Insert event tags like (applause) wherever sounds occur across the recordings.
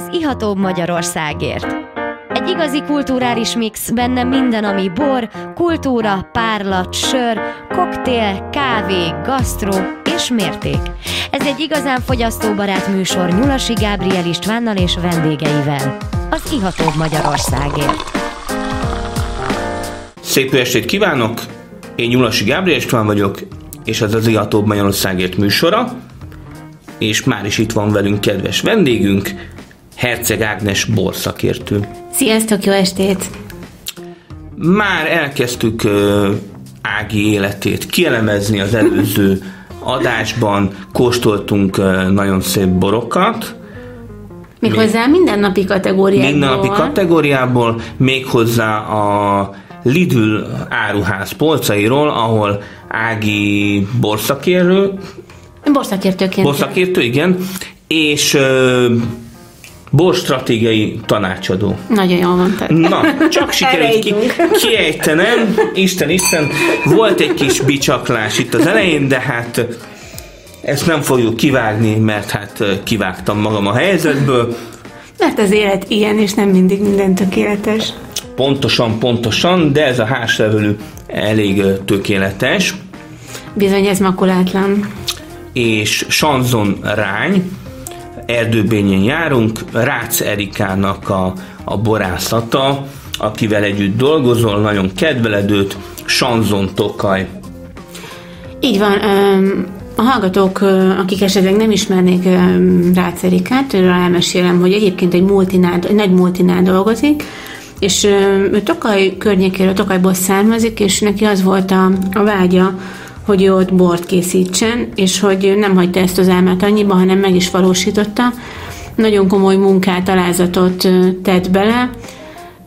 az ihatóbb Magyarországért. Egy igazi kulturális mix, benne minden, ami bor, kultúra, párlat, sör, koktél, kávé, gasztró és mérték. Ez egy igazán fogyasztóbarát műsor Nyulasi Gábriel Istvánnal és vendégeivel. Az ihatóbb Magyarországért. Szép estét kívánok! Én Nyulasi Gábriel István vagyok, és ez az Ihatóbb Magyarországért műsora, és már is itt van velünk kedves vendégünk, Herceg Ágnes borszakértő. Sziasztok, jó estét! Már elkezdtük Ági életét kielemezni az előző (laughs) adásban, kóstoltunk nagyon szép borokat, Méghozzá mindennapi kategóriából. Mindennapi kategóriából, méghozzá a Lidl áruház polcairól, ahol Ági borszakérő, Borszakértőként. borszakértő, igen, és uh, borstratégiai tanácsadó. Nagyon jól mondtad. Na, csak sikerült ki, kiejtenem, Isten, Isten, volt egy kis bicsaklás itt az elején, de hát ezt nem fogjuk kivágni, mert hát kivágtam magam a helyzetből. Mert az élet ilyen, és nem mindig minden tökéletes. Pontosan, pontosan, de ez a házlevelű elég tökéletes. Bizony ez makulátlan. És Sanzon Rány, erdőbényén járunk, Rácz Erikának a, a borászata, akivel együtt dolgozol, nagyon kedveled őt, Sanzon Tokaj. Így van, a hallgatók, akik esetleg nem ismernék Rácz Erikát, elmesélem, hogy egyébként egy, multinál, egy nagy multinál dolgozik, és ő Tokaj környékéről, Tokajból származik, és neki az volt a, a vágya, hogy ő ott bort készítsen, és hogy nem hagyta ezt az álmát annyiba, hanem meg is valósította. Nagyon komoly munkát, alázatot tett bele,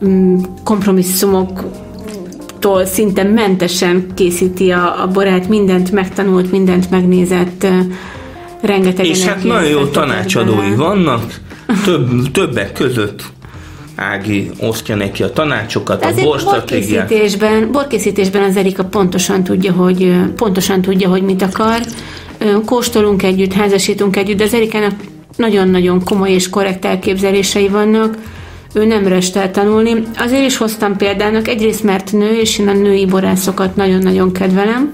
Mm, kompromisszumoktól szinte mentesen készíti a, a borát, mindent megtanult, mindent megnézett, rengeteg És hát nagyon jó tanácsadói bele. vannak, több, többek között Ági osztja neki a tanácsokat, a borstratégiát. borkészítésben, borkészítésben az Erika pontosan tudja, hogy pontosan tudja, hogy mit akar. Kóstolunk együtt, házasítunk együtt, de az Erikának nagyon-nagyon komoly és korrekt elképzelései vannak. Ő nem restel tanulni. Azért is hoztam példának, egyrészt mert nő, és én a női borászokat nagyon-nagyon kedvelem.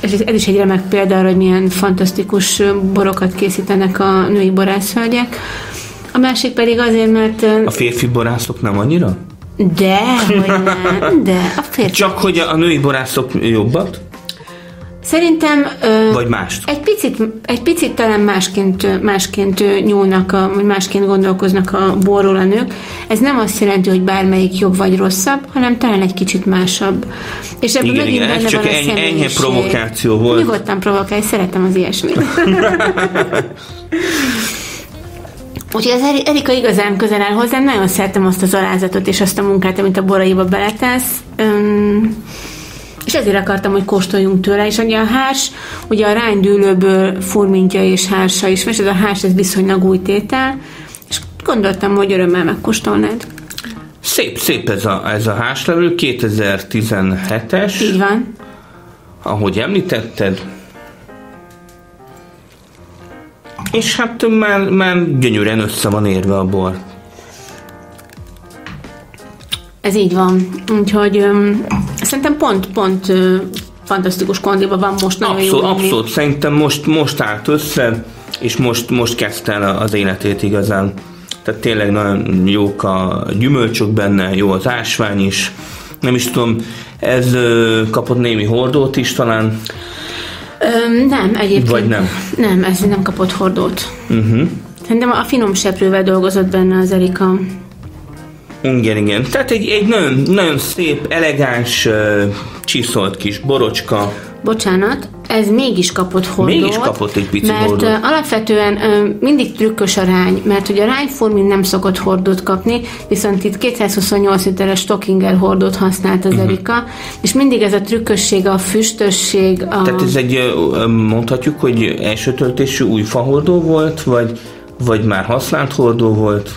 És ez is egy remek példa arra, hogy milyen fantasztikus borokat készítenek a női borászhölgyek. A másik pedig azért, mert A férfi borászok nem annyira? de, hogy nem, de a férfi. Csak hogy a női borászok jobbat? Szerintem ö, Vagy mást? egy picit, egy picit talán másként, másként nyúlnak, a, vagy másként gondolkoznak a borról a nők. Ez nem azt jelenti, hogy bármelyik jobb vagy rosszabb, hanem talán egy kicsit másabb. És ebből Igen, megint igen, ez benne csak van a eny- enyhe provokáció volt. Nyugodtan provokálj, szeretem az ilyesmit. (laughs) Úgyhogy az Eri- Erika igazán közel áll hozzám, nagyon szeretem azt az alázatot és azt a munkát, amit a boraiba beletesz. Öm, és ezért akartam, hogy kóstoljunk tőle, és ugye a hárs, ugye a ránydűlőből furmintja és hársa is, és ez a hárs, ez viszonylag új tétel, és gondoltam, hogy örömmel megkóstolnád. Szép, szép ez a, ez a házlevelő, 2017-es, Így van. ahogy említetted. És hát már, már gyönyörűen össze van érve a bor. Ez így van. Úgyhogy öm, szerintem pont, pont ö, fantasztikus kondiban van most nagyon Abszolút, jó. abszolút. Szerintem most, most állt össze, és most, most kezdte el az életét igazán. Tehát tényleg nagyon jók a gyümölcsök benne, jó az ásvány is. Nem is tudom, ez ö, kapott némi hordót is talán. Öm, nem, egyébként. Vagy nem? Nem, ez nem kapott hordót. Uh-huh. Szerintem a finom seprővel dolgozott benne az Erika. Igen, igen. Tehát egy, egy nagyon, nagyon szép, elegáns, ö, csiszolt kis borocska. Bocsánat, ez mégis kapott hordót. Mégis kapott egy pici mert hordót. alapvetően mindig trükkös a rány, mert ugye a rányformin nem szokott hordót kapni, viszont itt 228 literes Stockinger hordót használt az Erika, és mindig ez a trükkösség, a füstösség, a... Tehát ez egy, mondhatjuk, hogy első töltésű új fahordó volt, vagy, vagy már használt hordó volt?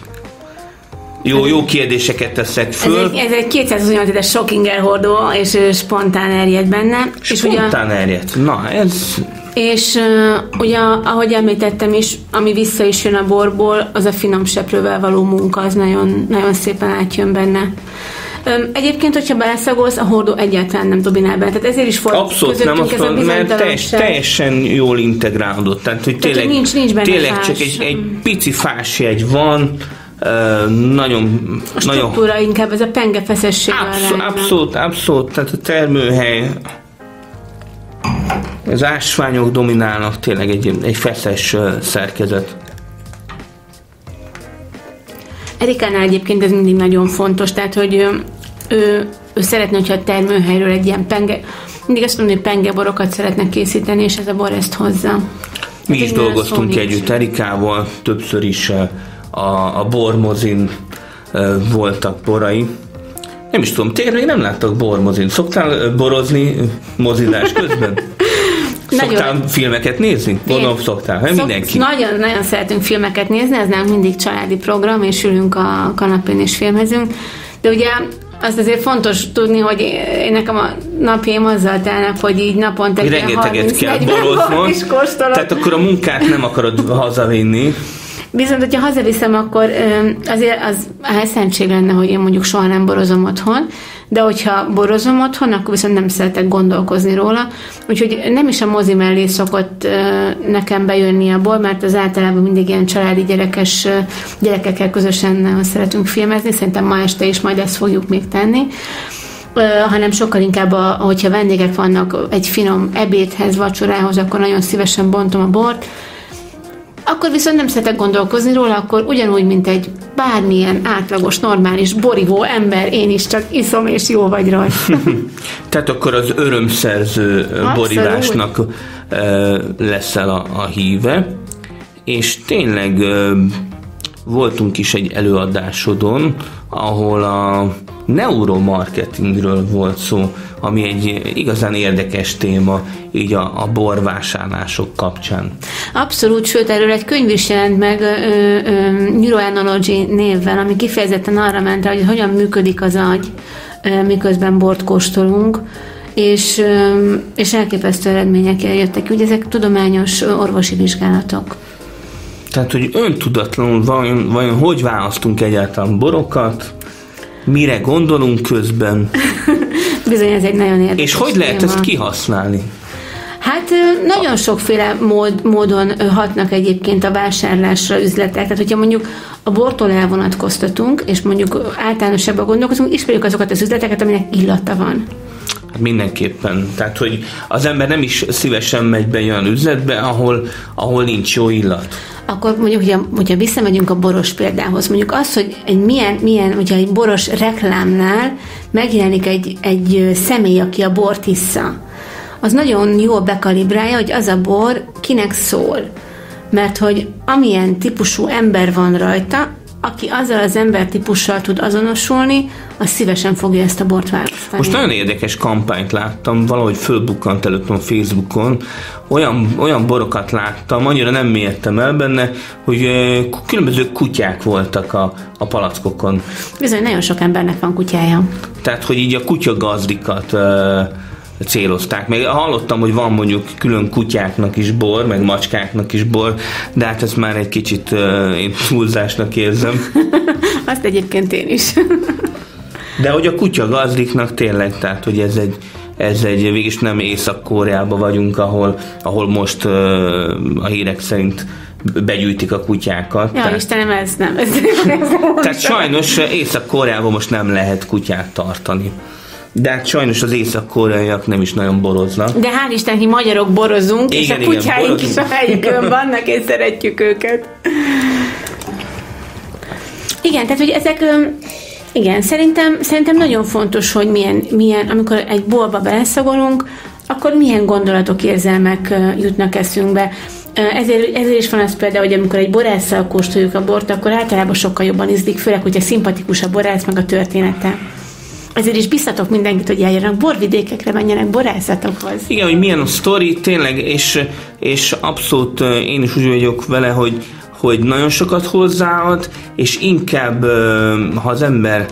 Jó, jó kérdéseket teszek Ez föl. egy, ez egy 228 literes Stockinger hordó, és spontán erjed benne. És ugye Spontán erjedt. Na, ez És uh, ugye, ahogy említettem is, ami vissza is jön a borból, az a finom seprővel való munka, az nagyon, nagyon szépen átjön benne. Um, egyébként, hogyha beleszagolsz, a hordó egyáltalán nem dominál benne. Tehát ezért is volt Abszolút nem azt mondom, mert teljes, teljesen jól integrálódott. Tehát, hogy tényleg, Tehát, nincs, nincs benne tényleg fás. csak egy, egy pici fásjegy van, nagyon... A struktúra nagyon, inkább, ez a penge feszesség. Abszolút, abszolút, abszolút, tehát a termőhely az ásványok dominálnak, tényleg egy, egy feszes szerkezet. Erikánál egyébként ez mindig nagyon fontos, tehát hogy ő, ő, ő szeretne, hogyha a termőhelyről egy ilyen penge, mindig azt mondom, hogy pengeborokat szeretne készíteni, és ez a bor ezt hozza. Mi hát is dolgoztunk együtt Erikával, többször is a, a bormozin voltak borai. Nem is tudom, tényleg nem láttak bormozin. Szoktál borozni mozizás közben? (laughs) Szoktál nagyon... filmeket nézni? Gondolom szoktál, hát mindenki. Nagyon, nagyon szeretünk filmeket nézni, ez nem mindig családi program, és ülünk a kanapén és filmezünk. De ugye azt azért fontos tudni, hogy én nekem a napjaim azzal telnek, hogy így naponta egy Rengeteget kell boroznom, tehát akkor a munkát nem akarod hazavinni. Viszont, hogyha hazaviszem, akkor azért az elszentség lenne, hogy én mondjuk soha nem borozom otthon, de hogyha borozom otthon, akkor viszont nem szeretek gondolkozni róla. Úgyhogy nem is a mozi mellé szokott nekem bejönni abból, mert az általában mindig ilyen családi gyerekes gyerekekkel közösen szeretünk filmezni, szerintem ma este is majd ezt fogjuk még tenni. Hanem sokkal inkább, a, hogyha vendégek vannak egy finom ebédhez, vacsorához, akkor nagyon szívesen bontom a bort, akkor viszont nem szeretek gondolkozni róla, akkor ugyanúgy, mint egy bármilyen átlagos, normális, borivó ember, én is csak iszom, és jó vagy rajta. (laughs) Tehát akkor az örömszerző Abszolút. borívásnak leszel a, a híve, és tényleg voltunk is egy előadásodon, ahol a neuromarketingről volt szó, ami egy igazán érdekes téma így a, a borvásárlások kapcsán. Abszolút, sőt erről egy könyv is jelent meg Neuroanalogy névvel, ami kifejezetten arra ment, hogy hogyan működik az agy, ö, miközben bort kóstolunk, és, és elképesztő eredmények jöttek. Ugye ezek tudományos orvosi vizsgálatok. Tehát, hogy öntudatlanul vajon, vajon hogy választunk egyáltalán borokat, mire gondolunk közben. (laughs) Bizony, ez egy nagyon érdekes És hogy lehet téma. ezt kihasználni? Hát nagyon sokféle mód, módon hatnak egyébként a vásárlásra üzletek. Tehát, hogyha mondjuk a bortól elvonatkoztatunk, és mondjuk általánosabban gondolkozunk, ismerjük azokat az üzleteket, aminek illata van. Mindenképpen. Tehát, hogy az ember nem is szívesen megy be olyan üzletbe, ahol, ahol nincs jó illat akkor mondjuk, hogyha, hogyha visszamegyünk a boros példához, mondjuk az, hogy egy milyen, milyen hogyha egy boros reklámnál megjelenik egy, egy személy, aki a bort issza, az nagyon jól bekalibrálja, hogy az a bor kinek szól. Mert hogy amilyen típusú ember van rajta, aki azzal az embertípussal tud azonosulni, az szívesen fogja ezt a bort választani. Most nagyon érdekes kampányt láttam, valahogy fölbukkant előttem a Facebookon, olyan, olyan borokat láttam, annyira nem mértem el benne, hogy különböző kutyák voltak a, a palackokon. Bizony, nagyon sok embernek van kutyája. Tehát, hogy így a kutya gazdikat célozták. Még hallottam, hogy van mondjuk külön kutyáknak is bor, meg macskáknak is bor, de hát ezt már egy kicsit uh, én túlzásnak érzem. (laughs) Azt egyébként én is. (laughs) de hogy a kutya gazdiknak tényleg, tehát hogy ez egy, ez egy, végig nem Észak-Koreában vagyunk, ahol, ahol most uh, a hírek szerint begyűjtik a kutyákat. Ja, tehát, Istenem, ez nem. Ez, ez tehát sajnos Észak-Koreában most nem lehet kutyát tartani. De hát sajnos az észak-koreaiak nem is nagyon boroznak. De hál' Isten, hogy magyarok borozunk, igen, és a igen, kutyáink borozunk. is a helyükön (laughs) vannak, és szeretjük őket. Igen, tehát hogy ezek igen, szerintem, szerintem nagyon fontos, hogy milyen, milyen, amikor egy bolba beleszagolunk, akkor milyen gondolatok, érzelmek jutnak eszünkbe. Ezért, ezért is van az például, hogy amikor egy borásszal kóstoljuk a bort, akkor általában sokkal jobban ízlik, főleg, hogyha szimpatikus a borász, meg a története. Ezért is biztatok mindenkit, hogy eljönnek borvidékekre, menjenek borászatokhoz. Igen, hogy milyen a sztori, tényleg, és, és abszolút én is úgy vagyok vele, hogy, hogy nagyon sokat hozzáad, és inkább, ha az ember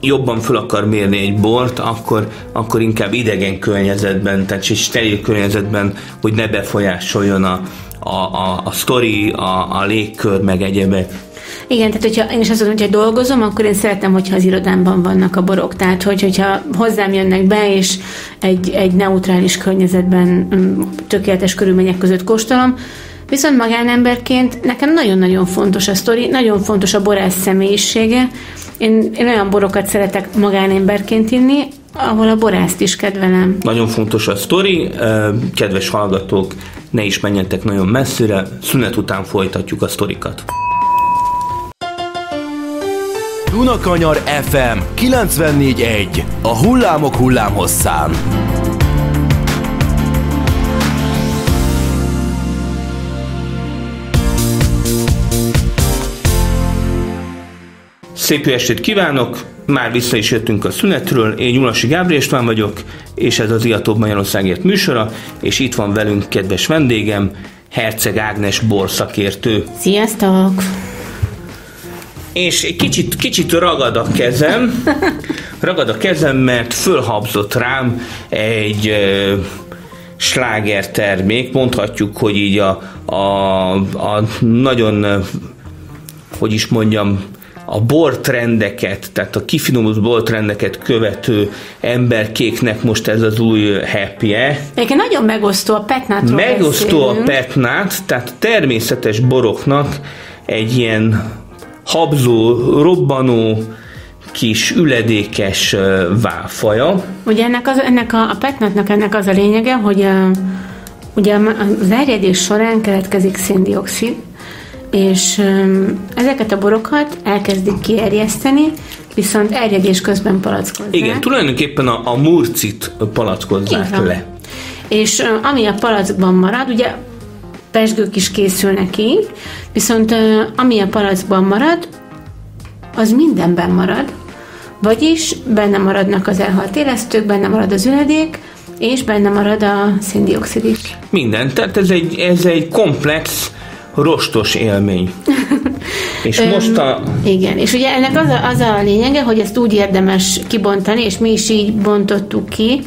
jobban föl akar mérni egy bort, akkor, akkor inkább idegen környezetben, tehát és steril környezetben, hogy ne befolyásoljon a, a, a, a sztori, a, a légkör, meg egyebek. Igen, tehát hogyha én is azt mondom, hogy dolgozom, akkor én szeretem, hogyha az irodámban vannak a borok. Tehát, hogy, hogyha hozzám jönnek be, és egy, egy neutrális környezetben mm, tökéletes körülmények között kóstolom, Viszont magánemberként nekem nagyon-nagyon fontos a sztori, nagyon fontos a borász személyisége. Én, én olyan borokat szeretek magánemberként inni, ahol a borászt is kedvelem. Nagyon fontos a sztori, kedves hallgatók, ne is menjetek nagyon messzire, szünet után folytatjuk a sztorikat. Dunakanyar FM 94.1 A hullámok hullámhosszán. Szép estét kívánok! Már vissza is jöttünk a szünetről. Én Nyulasi Gábor István vagyok, és ez az Iatóbb Magyarországért műsora, és itt van velünk kedves vendégem, Herceg Ágnes borszakértő. Sziasztok! És kicsit, kicsit ragad a kezem, ragad a kezem, mert fölhabzott rám egy uh, sláger termék, mondhatjuk, hogy így a, a, a nagyon, hogy is mondjam, a bortrendeket, tehát a kifinomult bortrendeket követő emberkéknek most ez az új happy -e. Egyébként nagyon megosztó a petnátról Megosztó beszélünk. a petnát, tehát természetes boroknak egy ilyen habzó, robbanó, kis üledékes válfaja. Ugye ennek, az, ennek a, a petnatnak ennek az a lényege, hogy a, ugye az erjedés során keletkezik széndiokszid, és ezeket a borokat elkezdik kierjeszteni, viszont erjedés közben palackozzák. Igen, tulajdonképpen a, a murcit palackozzák le. És ami a palackban marad, ugye pesgők is készülnek így, viszont ami a palackban marad, az mindenben marad, vagyis benne maradnak az elhalt élesztők, benne marad az üledék, és benne marad a széndiokszid is. Minden, tehát ez egy, ez egy komplex rostos élmény. (laughs) és most a... Igen, és ugye ennek az a, az a lényege, hogy ezt úgy érdemes kibontani, és mi is így bontottuk ki,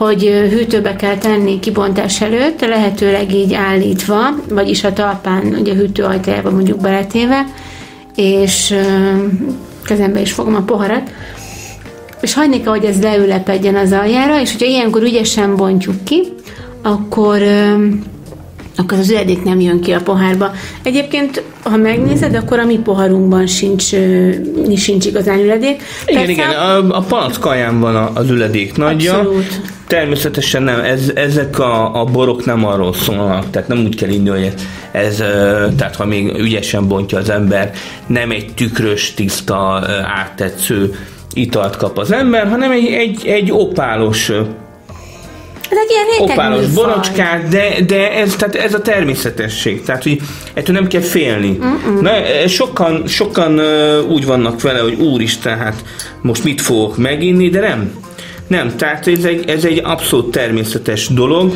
hogy hűtőbe kell tenni kibontás előtt, lehetőleg így állítva, vagyis a talpán, ugye a hűtő ajtajába mondjuk beletéve, és kezembe is fogom a poharat, és hagyni kell, hogy ez leülepedjen az aljára, és hogyha ilyenkor ügyesen bontjuk ki, akkor akkor az üledék nem jön ki a pohárba. Egyébként, ha megnézed, akkor a mi poharunkban sincs, sincs igazán üledék. Igen, Persze, igen, a, a palackaján van az üledék nagyja. Abszolút. Természetesen nem, ez, ezek a, a borok nem arról szólnak, tehát nem úgy kell inni, hogy ez, tehát ha még ügyesen bontja az ember, nem egy tükrös, tiszta, áttetsző italt kap az ember, hanem egy, egy, egy opálos ez egy ilyen opálos borocskák, de, de ez, tehát ez a természetesség. Tehát, hogy ettől nem kell félni. Na, sokan, sokan úgy vannak vele, hogy úristen, hát most mit fogok meginni, de nem. Nem, tehát ez egy, ez egy abszolút természetes dolog.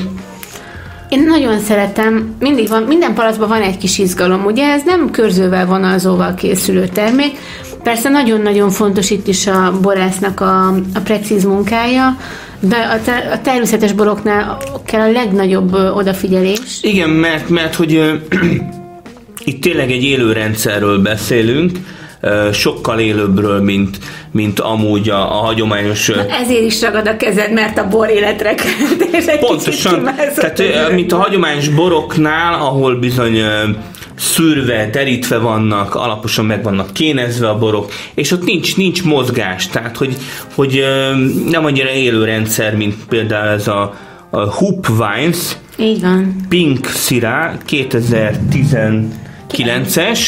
Én nagyon szeretem, mindig van, minden palacban van egy kis izgalom, ugye ez nem körzővel, vonalzóval készülő termék, Persze nagyon-nagyon fontos itt is a borásznak a, a precíz munkája, de a, te, a természetes boroknál kell a legnagyobb odafigyelés. Igen, mert, mert hogy ö, (clears throat) itt tényleg egy élő rendszerről beszélünk, sokkal élőbbről, mint, mint amúgy a, a hagyományos... Na ezért is ragad a kezed, mert a bor életre Pontosan, tehát mint a hagyományos boroknál, ahol bizony szűrve, terítve vannak, alaposan meg vannak kénezve a borok, és ott nincs, nincs mozgás, tehát hogy, hogy nem annyira élő rendszer, mint például ez a, a Hoop Wines, Így van. Pink Syrah 2019-es,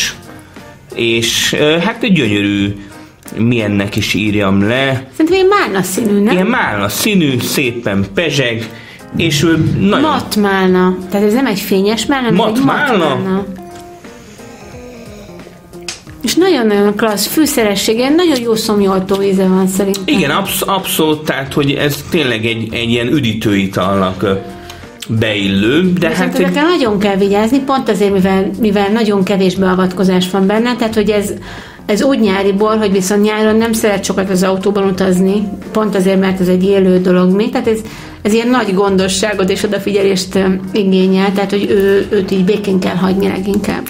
és hát egy gyönyörű milyennek is írjam le. Szerintem ilyen málna színű, nem? Ilyen málna színű, szépen pezseg, és ő nagyon... Mat málna. Tehát ez nem egy fényes málna, hanem mat egy málna. mat málna. És nagyon-nagyon klassz fűszeressége, nagyon jó szomjoltó íze van szerintem. Igen, absz- abszolút, tehát hogy ez tényleg egy, egy ilyen üdítőitalnak beillő, de Viszont hát... Egy... nagyon kell vigyázni, pont azért, mivel, mivel nagyon kevés beavatkozás van benne, tehát hogy ez Ez úgy nyári bor, hogy viszont nyáron nem szeret sokat az autóban utazni, pont azért, mert ez egy élő dolog még, tehát ez, ez ilyen nagy gondosságot és odafigyelést igényel, tehát hogy ő, őt így békén kell hagyni leginkább.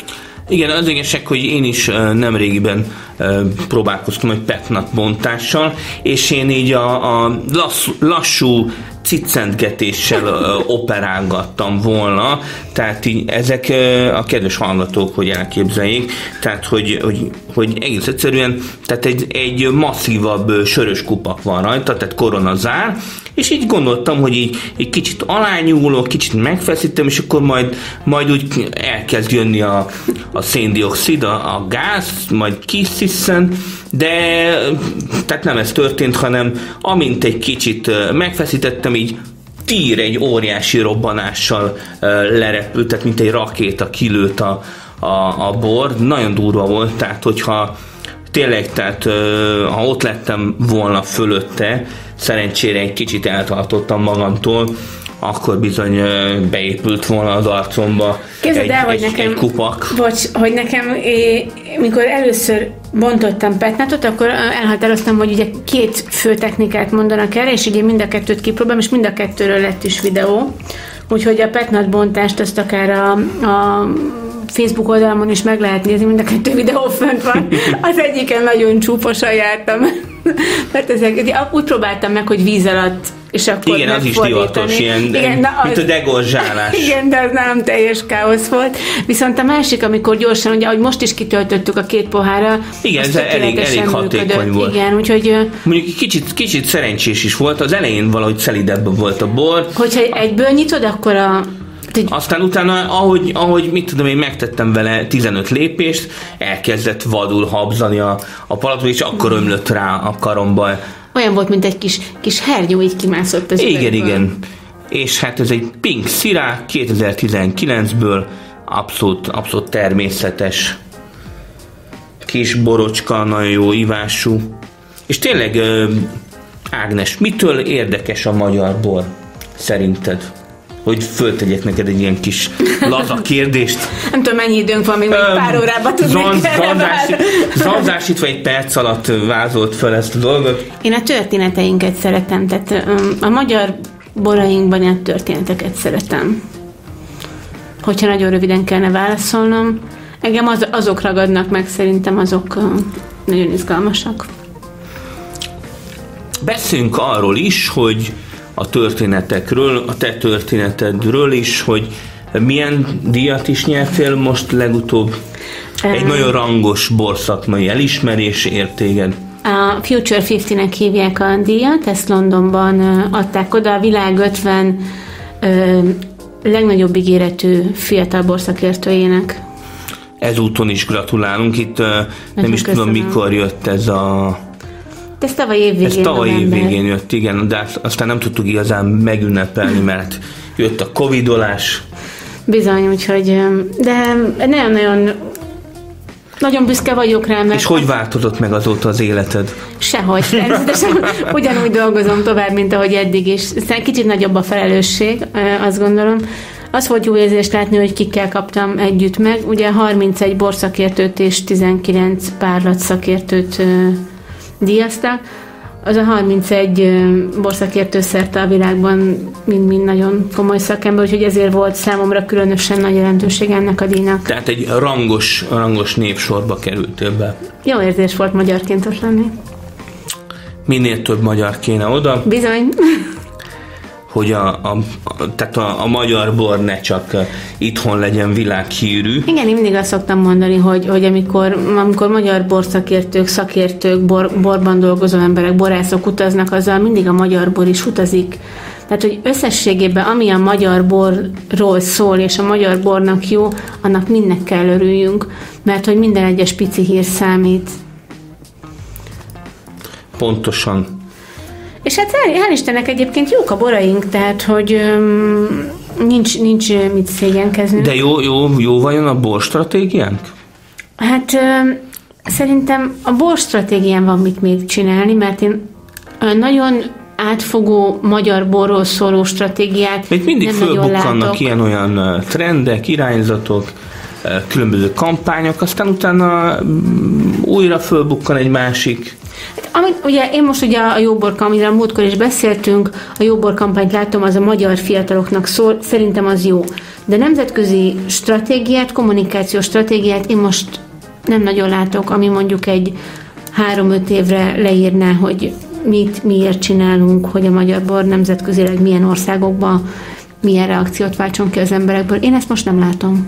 Igen, az igazság, hogy én is nem régiben próbálkoztam egy petnat bontással, és én így a, a lasszú, lassú cicentgetéssel operálgattam volna, tehát így ezek a kedves hallgatók, hogy elképzeljék, tehát hogy, hogy, hogy egész egyszerűen, tehát egy, egy masszívabb sörös kupak van rajta, tehát koronazár, és így gondoltam, hogy így, így kicsit alányúlok, kicsit megfeszítem, és akkor majd, majd úgy elkezd jönni a, a széndiokszid, a, a gáz, majd kisziszen, de tehát nem ez történt, hanem amint egy kicsit megfeszítettem, így tír egy óriási robbanással lerepült, tehát mint egy rakéta kilőtt a, a, a bor. Nagyon durva volt, tehát hogyha tényleg, tehát ha ott lettem volna fölötte, szerencsére egy kicsit eltartottam magamtól, akkor bizony beépült volna az arcomba Képzeld egy, el, hogy egy, nekem, egy kupak. Bocs, hogy nekem, é, mikor először bontottam petnátot, akkor elhatároztam, hogy ugye két fő technikát mondanak erre, és ugye mind a kettőt kipróbálom, és mind a kettőről lett is videó. Úgyhogy a petnat bontást azt akár a, a Facebook oldalamon is meg lehet nézni, mind a kettő videó fönt van. Az egyiken nagyon csúfosan jártam. (laughs) Mert ezek, úgy próbáltam meg, hogy víz alatt és akkor Igen, az is divatos, ilyen, igen, na, az, mint a degorzsálás. (laughs) Igen, de az nem teljes káosz volt. Viszont a másik, amikor gyorsan, ugye, ahogy most is kitöltöttük a két pohára, igen, ez elég, elég hatékony működött. volt. Igen, úgyhogy... Mondjuk kicsit, kicsit szerencsés is volt, az elején valahogy szelidebb volt a bor. Hogyha egyből nyitod, akkor a aztán utána, ahogy, ahogy mit tudom én, megtettem vele 15 lépést, elkezdett vadul habzani a, a palató, és akkor ömlött rá a karomba. Olyan volt, mint egy kis, kis hernyó, így kimászott az Igen, üvegből. igen. És hát ez egy Pink Sirá 2019-ből, abszolút, abszolút természetes kis borocska, nagyon jó ivású. És tényleg, Ágnes, mitől érdekes a magyar bor szerinted? Hogy föltegyek neked egy ilyen kis laza kérdést. Nem tudom, mennyi időnk van, még, még pár órába tudnék Zanzásítva egy perc alatt vázolt fel ezt a dolgot. Én a történeteinket szeretem, tehát a magyar borainkban a történeteket szeretem. Hogyha nagyon röviden kellene válaszolnom, engem az, azok ragadnak meg, szerintem azok nagyon izgalmasak. Beszéljünk arról is, hogy a történetekről, a te történetedről is, hogy milyen díjat is nyertél most legutóbb? Egy um, nagyon rangos borszakmai elismerés értéged. A Future 50-nek hívják a díjat, ezt Londonban adták oda, a világ 50 ö, legnagyobb ígéretű fiatal borszakértőjének. Ezúton is gratulálunk, itt Nagyon nem is köszönöm. tudom mikor jött ez a ez tavaly évvégén. Ez tavaly évvégén jött, igen, de aztán nem tudtuk igazán megünnepelni, mert jött a covidolás. Bizony, úgyhogy, de nagyon-nagyon nagyon büszke vagyok rá, mert... És hogy változott meg azóta az életed? Sehogy. Természetesen (laughs) ugyanúgy dolgozom tovább, mint ahogy eddig is. Aztán kicsit nagyobb a felelősség, azt gondolom. Az volt jó érzés látni, hogy kikkel kaptam együtt meg. Ugye 31 borszakértőt és 19 párlat szakértőt díjazták. Az a 31 borszakértő szerte a világban mind-mind nagyon komoly szakember, úgyhogy ezért volt számomra különösen nagy jelentőség ennek a díjnak. Tehát egy rangos, rangos népsorba kerültél be. Jó érzés volt magyarként ott lenni. Minél több magyar kéne oda. Bizony hogy a, a, a, tehát a, a magyar bor ne csak itthon legyen világhírű. Igen, én mindig azt szoktam mondani, hogy, hogy amikor, amikor magyar borszakértők, szakértők, bor, borban dolgozó emberek, borászok utaznak, azzal mindig a magyar bor is utazik. Tehát, hogy összességében ami a magyar borról szól, és a magyar bornak jó, annak mindnek kell örüljünk, mert hogy minden egyes pici hír számít. Pontosan. És hát hál' Istennek egyébként jók a boraink, tehát hogy öm, nincs, nincs mit szégyenkezni. De jó, jó, jó vajon a bor stratégiánk? Hát öm, szerintem a bor stratégián van mit még csinálni, mert én nagyon átfogó magyar borról szóló stratégiát Még mindig fölbukkannak ilyen-olyan trendek, irányzatok, különböző kampányok, aztán utána mm, újra fölbukkan egy másik amit, ugye én most ugye a Jóbor amiről múltkor is beszéltünk, a Jóbor kampányt látom, az a magyar fiataloknak szól, szerintem az jó. De nemzetközi stratégiát, kommunikációs stratégiát én most nem nagyon látok, ami mondjuk egy három-öt évre leírná, hogy mit, miért csinálunk, hogy a magyar bor nemzetközileg milyen országokban milyen reakciót váltson ki az emberekből. Én ezt most nem látom.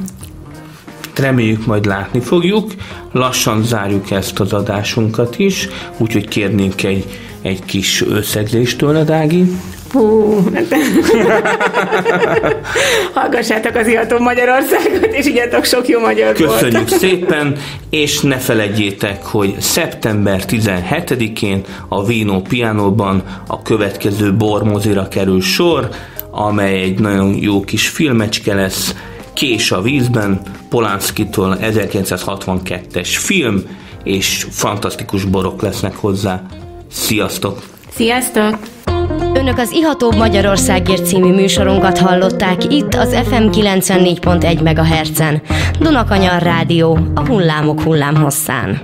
Reméljük majd látni fogjuk. Lassan zárjuk ezt az adásunkat is, úgyhogy kérnénk egy, egy kis összegzést tőled, Ági. Hú, hát- (laughs) hallgassátok az Iható Magyarországot, és igyatok sok jó magyar Köszönjük (laughs) szépen, és ne felejtjétek, hogy szeptember 17-én a Vino Pianóban a következő bormozira kerül sor, amely egy nagyon jó kis filmecske lesz, Kés a vízben, Polanskitól 1962-es film, és fantasztikus borok lesznek hozzá. Sziasztok! Sziasztok! Önök az Ihatóbb Magyarországért című műsorunkat hallották itt az FM 94.1 MHz-en. Dunakanyar Rádió, a hullámok hullámhosszán.